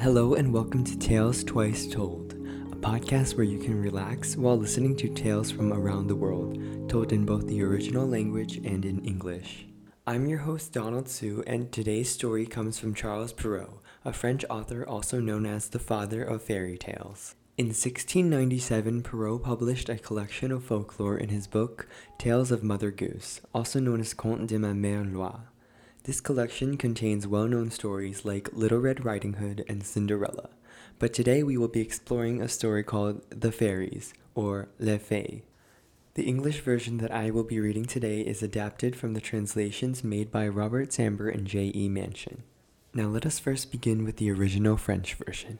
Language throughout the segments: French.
Hello, and welcome to Tales Twice Told, a podcast where you can relax while listening to tales from around the world, told in both the original language and in English. I'm your host, Donald Sue, and today's story comes from Charles Perrault, a French author also known as the father of fairy tales. In 1697, Perrault published a collection of folklore in his book Tales of Mother Goose, also known as Contes de ma Mère Loire. This collection contains well known stories like Little Red Riding Hood and Cinderella, but today we will be exploring a story called The Fairies, or Les Fées. The English version that I will be reading today is adapted from the translations made by Robert Samber and J. E. Mansion. Now let us first begin with the original French version.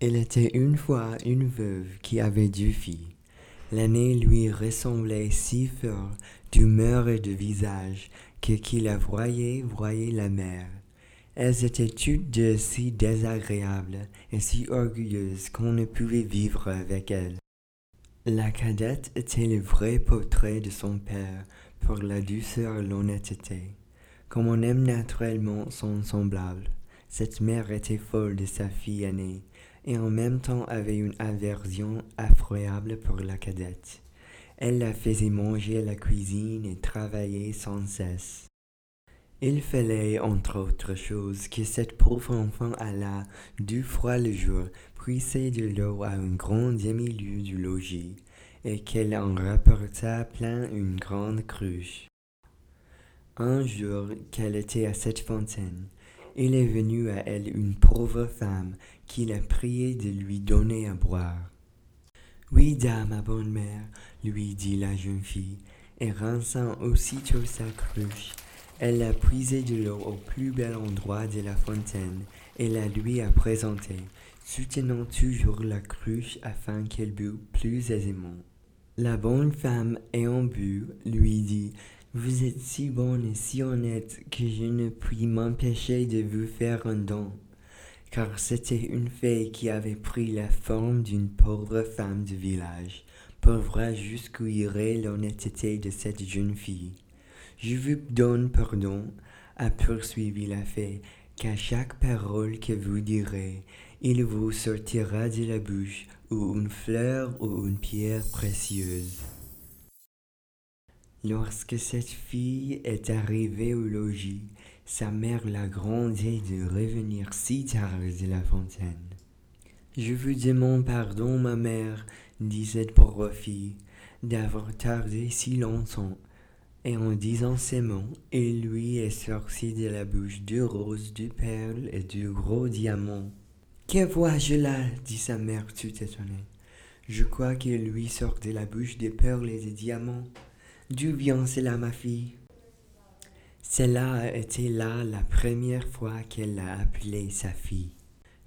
Il était une fois une veuve qui avait deux filles. L'aînée lui ressemblait si fort d'humeur et de visage qui la voyait voyait la mère. Elles étaient toutes deux si désagréables et si orgueilleuses qu'on ne pouvait vivre avec elles. La cadette était le vrai portrait de son père pour la douceur et l'honnêteté. Comme on aime naturellement son semblable, cette mère était folle de sa fille aînée et en même temps avait une aversion effroyable pour la cadette. Elle la faisait manger à la cuisine et travailler sans cesse. Il fallait, entre autres choses, que cette pauvre enfant allât deux fois le jour puiser de l'eau à un grand demi-lieu du logis, et qu'elle en rapportât plein une grande cruche. Un jour qu'elle était à cette fontaine, il est venu à elle une pauvre femme qui la priait de lui donner à boire. Oui, dame, ma bonne mère, lui dit la jeune fille, et rinçant aussitôt sa cruche, elle a puisé de l'eau au plus bel endroit de la fontaine et la lui a présentée, soutenant toujours la cruche afin qu'elle bût plus aisément. La bonne femme, ayant bu, lui dit Vous êtes si bonne et si honnête que je ne puis m'empêcher de vous faire un don car c'était une fée qui avait pris la forme d'une pauvre femme du village, pour voir jusqu'où irait l'honnêteté de cette jeune fille. Je vous donne pardon, a poursuivi la fée, qu'à chaque parole que vous direz, il vous sortira de la bouche ou une fleur ou une pierre précieuse. Lorsque cette fille est arrivée au logis, sa mère l'a grondée de revenir si tard de la fontaine. Je vous demande pardon, ma mère, dit cette pauvre fille, d'avoir tardé si longtemps. Et en disant ces mots, il lui est sorti de la bouche deux roses, deux perles et deux gros diamants. Que vois-je là? dit sa mère tout étonnée. Je crois qu'il lui sort de la bouche des perles et des diamants. D'où vient cela, ma fille? Cela a été là la première fois qu'elle l'a appelée sa fille.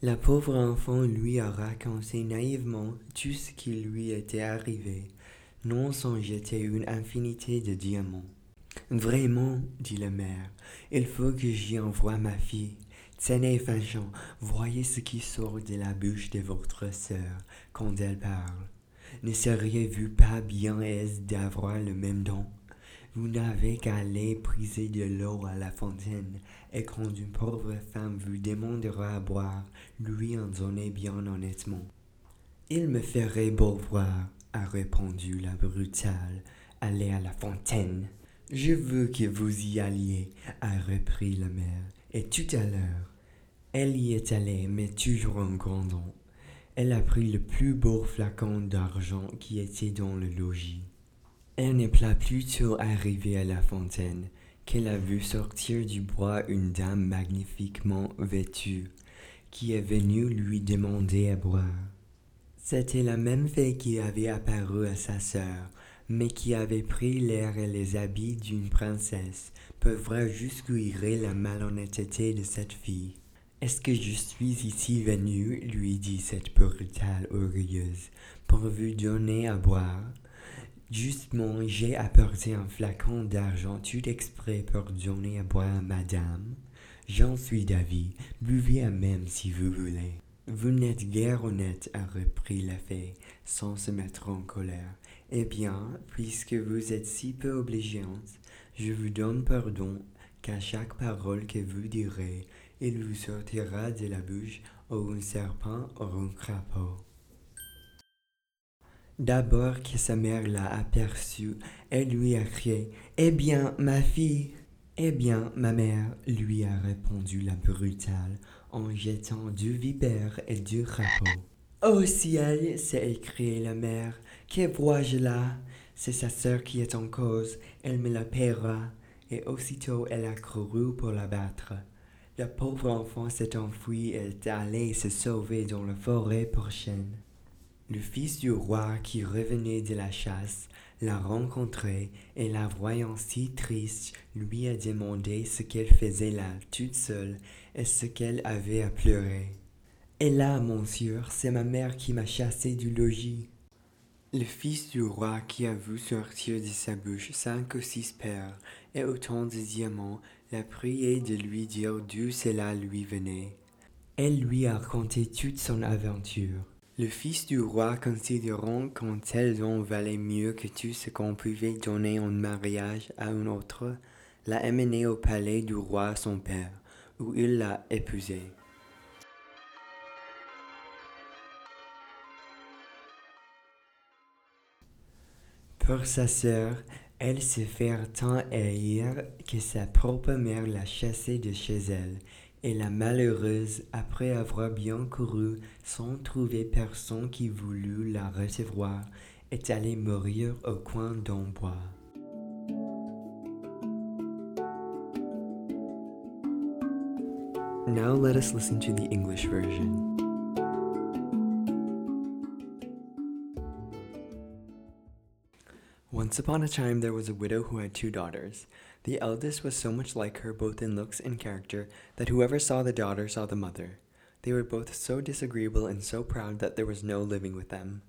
La pauvre enfant lui a raconté naïvement tout ce qui lui était arrivé, non sans jeter une infinité de diamants. Vraiment, dit la mère, il faut que j'y envoie ma fille. Tenez, Fanchon, voyez ce qui sort de la bouche de votre sœur quand elle parle. Ne seriez-vous pas bien aise d'avoir le même don? Vous n'avez qu'à aller priser de l'eau à la fontaine, et quand une pauvre femme vous demandera à boire, lui en donner bien honnêtement. Il me ferait beau voir, a répondu la brutale. Allez à la fontaine. Je veux que vous y alliez, a repris la mère. Et tout à l'heure, elle y est allée, mais toujours en grand don. Elle a pris le plus beau flacon d'argent qui était dans le logis. Elle n'est pas plutôt arrivée à la fontaine qu'elle a vu sortir du bois une dame magnifiquement vêtue, qui est venue lui demander à boire. C'était la même fée qui avait apparu à sa sœur, mais qui avait pris l'air et les habits d'une princesse pour voir jusqu'où irait la malhonnêteté de cette fille? Est-ce que je suis ici venu, lui dit cette brutale orgueilleuse, pour vous donner à boire Justement, j'ai apporté un flacon d'argent tout exprès pour donner à boire à madame. J'en suis d'avis, buvez à même si vous voulez. Vous n'êtes guère honnête, a repris la fée, sans se mettre en colère. Eh bien, puisque vous êtes si peu obligeante, je vous donne pardon qu'à chaque parole que vous direz, il vous sortira de la bouche ou un serpent ou un crapaud. D'abord que sa mère l'a aperçue, elle lui a crié Eh bien, ma fille Eh bien, ma mère, lui a répondu la brutale en jetant du vipère et du crapaud. Oh ciel s'est écriée la mère, que vois-je là? C'est sa sœur qui est en cause, elle me la paiera. Et aussitôt elle a couru pour la battre. Le pauvre enfant s'est enfui et est allé se sauver dans la forêt prochaine. Le fils du roi qui revenait de la chasse l'a rencontrée et la voyant si triste lui a demandé ce qu'elle faisait là toute seule et ce qu'elle avait à pleurer. Et là, monsieur, c'est ma mère qui m'a chassé du logis. Le fils du roi qui a vu sortir de sa bouche cinq ou six perles et autant de diamants l'a prié de lui dire d'où cela lui venait. Elle lui a raconté toute son aventure. Le fils du roi, considérant qu'un tel don valait mieux que tout ce qu'on pouvait donner en mariage à un autre, l'a amené au palais du roi son père, où il l'a épousée. Pour sa sœur, elle s'est fait tant haïr que sa propre mère l'a chassée de chez elle et la malheureuse, après avoir bien couru sans trouver personne qui voulût la recevoir, est allée mourir au coin d'un bois. Now let us listen to the English version. Once upon a time, there was a widow who had two daughters. The eldest was so much like her, both in looks and character, that whoever saw the daughter saw the mother. They were both so disagreeable and so proud that there was no living with them.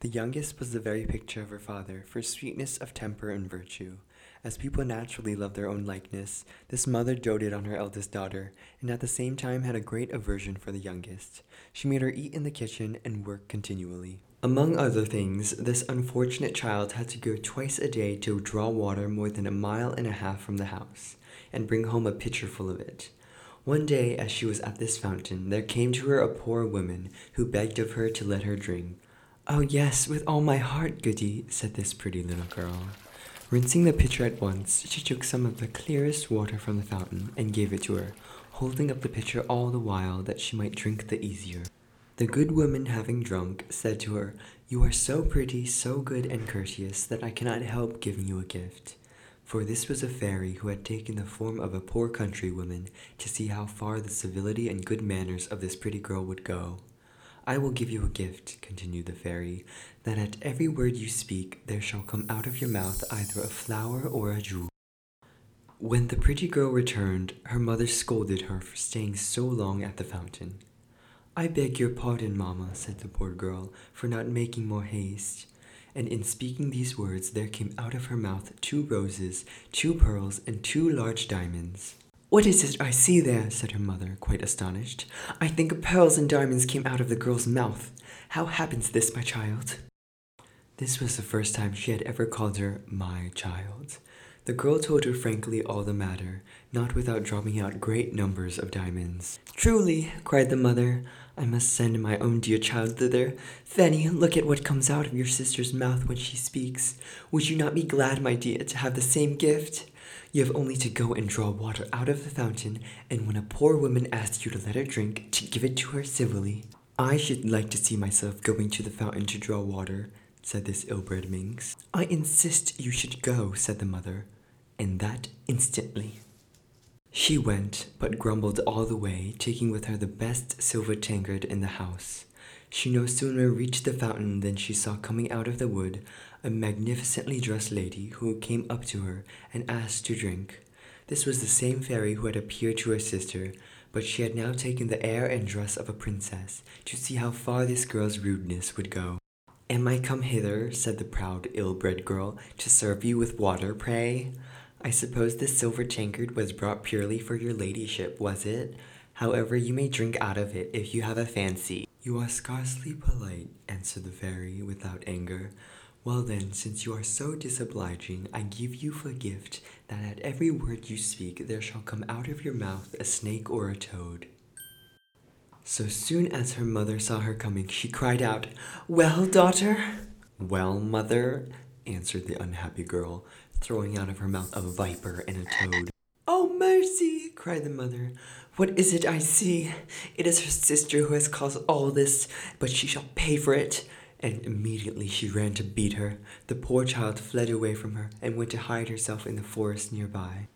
The youngest was the very picture of her father, for sweetness of temper and virtue. As people naturally love their own likeness, this mother doted on her eldest daughter, and at the same time had a great aversion for the youngest. She made her eat in the kitchen and work continually. Among other things, this unfortunate child had to go twice a day to draw water more than a mile and a half from the house, and bring home a pitcher full of it. One day, as she was at this fountain, there came to her a poor woman, who begged of her to let her drink. Oh, yes, with all my heart, goody, said this pretty little girl. Rinsing the pitcher at once, she took some of the clearest water from the fountain and gave it to her, holding up the pitcher all the while that she might drink the easier. The good woman, having drunk, said to her, You are so pretty, so good and courteous, that I cannot help giving you a gift. For this was a fairy who had taken the form of a poor country woman to see how far the civility and good manners of this pretty girl would go. I will give you a gift, continued the fairy, that at every word you speak there shall come out of your mouth either a flower or a jewel. When the pretty girl returned, her mother scolded her for staying so long at the fountain. I beg your pardon, mamma, said the poor girl, for not making more haste. And in speaking these words, there came out of her mouth two roses, two pearls, and two large diamonds. What is it I see there? said her mother, quite astonished. I think pearls and diamonds came out of the girl's mouth. How happens this, my child? This was the first time she had ever called her my child. The girl told her frankly all the matter, not without dropping out great numbers of diamonds. Truly, cried the mother, I must send my own dear child thither. Fanny, look at what comes out of your sister's mouth when she speaks. Would you not be glad, my dear, to have the same gift? You have only to go and draw water out of the fountain, and when a poor woman asks you to let her drink, to give it to her civilly. I should like to see myself going to the fountain to draw water, said this ill-bred minx. I insist you should go, said the mother, and that instantly. She went, but grumbled all the way, taking with her the best silver tankard in the house. She no sooner reached the fountain than she saw coming out of the wood a magnificently dressed lady who came up to her and asked to drink. This was the same fairy who had appeared to her sister, but she had now taken the air and dress of a princess to see how far this girl's rudeness would go. Am I come hither, said the proud, ill-bred girl, to serve you with water, pray? I suppose this silver tankard was brought purely for your ladyship, was it? However, you may drink out of it if you have a fancy. You are scarcely polite, answered the fairy without anger. Well then, since you are so disobliging, I give you for gift that at every word you speak there shall come out of your mouth a snake or a toad. So soon as her mother saw her coming, she cried out, Well, daughter? Well, mother, answered the unhappy girl, throwing out of her mouth a viper and a toad. Oh, mercy! cried the mother. What is it I see? It is her sister who has caused all this, but she shall pay for it and immediately she ran to beat her. The poor child fled away from her and went to hide herself in the forest nearby.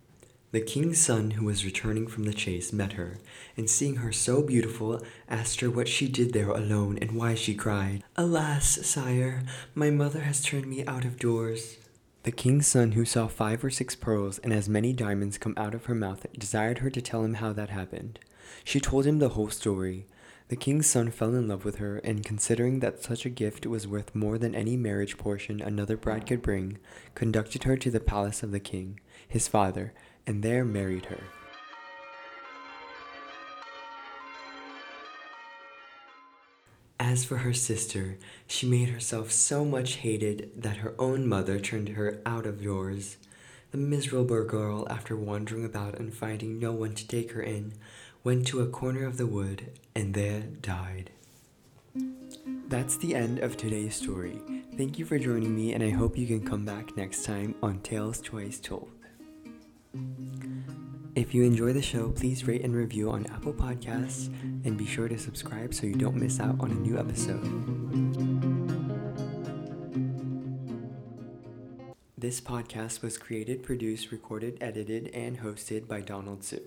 The king's son, who was returning from the chase, met her, and seeing her so beautiful, asked her what she did there alone and why she cried. Alas, sire, my mother has turned me out of doors. The king's son, who saw five or six pearls and as many diamonds come out of her mouth, desired her to tell him how that happened. She told him the whole story. The king's son fell in love with her, and considering that such a gift was worth more than any marriage portion another bride could bring, conducted her to the palace of the king, his father, and there married her. As for her sister, she made herself so much hated that her own mother turned her out of doors. The miserable girl, after wandering about and finding no one to take her in, went to a corner of the wood, and there died. That's the end of today's story. Thank you for joining me, and I hope you can come back next time on Tales Twice Told. If you enjoy the show, please rate and review on Apple Podcasts and be sure to subscribe so you don't miss out on a new episode. This podcast was created, produced, recorded, edited, and hosted by Donald Sue.